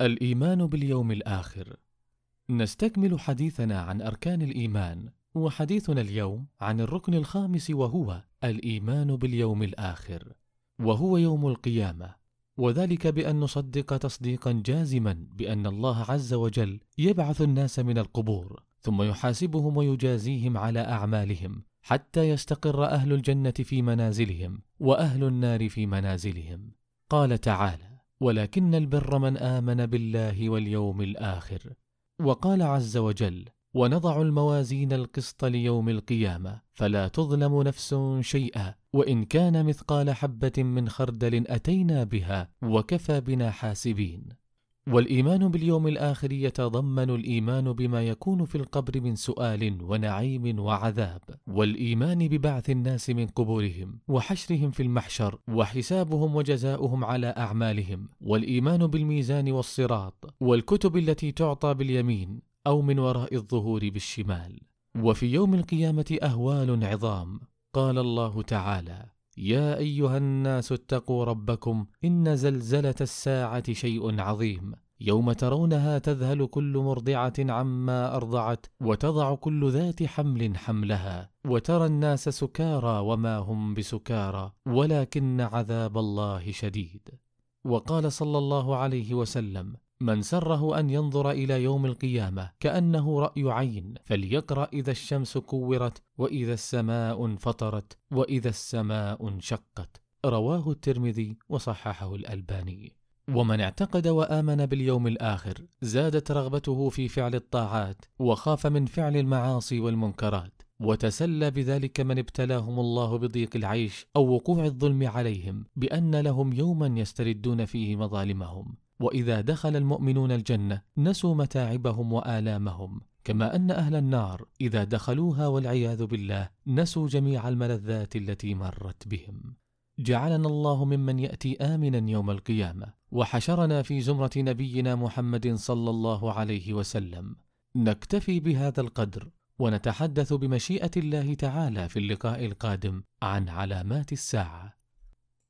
الإيمان باليوم الآخر. نستكمل حديثنا عن أركان الإيمان وحديثنا اليوم عن الركن الخامس وهو الإيمان باليوم الآخر وهو يوم القيامة. وذلك بأن نصدق تصديقا جازما بأن الله عز وجل يبعث الناس من القبور ثم يحاسبهم ويجازيهم على أعمالهم حتى يستقر أهل الجنة في منازلهم وأهل النار في منازلهم. قال تعالى ولكن البر من آمن بالله واليوم الآخر. وقال عز وجل ونضع الموازين القسط ليوم القيامة فلا تظلم نفس شيئا وإن كان مثقال حبة من خردل أتينا بها وكفى بنا حاسبين. والإيمان باليوم الآخر يتضمن الإيمان بما يكون في القبر من سؤال ونعيم وعذاب والإيمان ببعث الناس من قبورهم وحشرهم في المحشر وحسابهم وجزاؤهم على أعمالهم والإيمان بالميزان والصراط والكتب التي تعطى باليمين أو من وراء الظهور بالشمال. وفي يوم القيامة أهوال عظام قال الله تعالى يا أيها الناس اتقوا ربكم إن زلزلة الساعة شيء عظيم. يوم ترونها تذهل كل مرضعة عما أرضعت وتضع كل ذات حمل حملها وترى الناس سكارى وما هم بسكارى ولكن عذاب الله شديد. وقال صلى الله عليه وسلم من سره أن ينظر إلى يوم القيامة كأنه رأي عين فليقرأ إذا الشمس كورت وإذا السماء انفطرت وإذا السماء انشقت. رواه الترمذي وصححه الألباني. ومن اعتقد وآمن باليوم الآخر زادت رغبته في فعل الطاعات وخاف من فعل المعاصي والمنكرات وتسلى بذلك من ابتلاهم الله بضيق العيش أو وقوع الظلم عليهم بأن لهم يوما يستردون فيه مظالمهم. وإذا دخل المؤمنون الجنة نسوا متاعبهم وآلامهم كما أن أهل النار إذا دخلوها والعياذ بالله نسوا جميع الملذات التي مرت بهم. جعلنا الله ممن يأتي آمنا يوم القيامة وحشرنا في زمرة نبينا محمد صلى الله عليه وسلم. نكتفي بهذا القدر ونتحدث بمشيئة الله تعالى في اللقاء القادم عن علامات الساعة.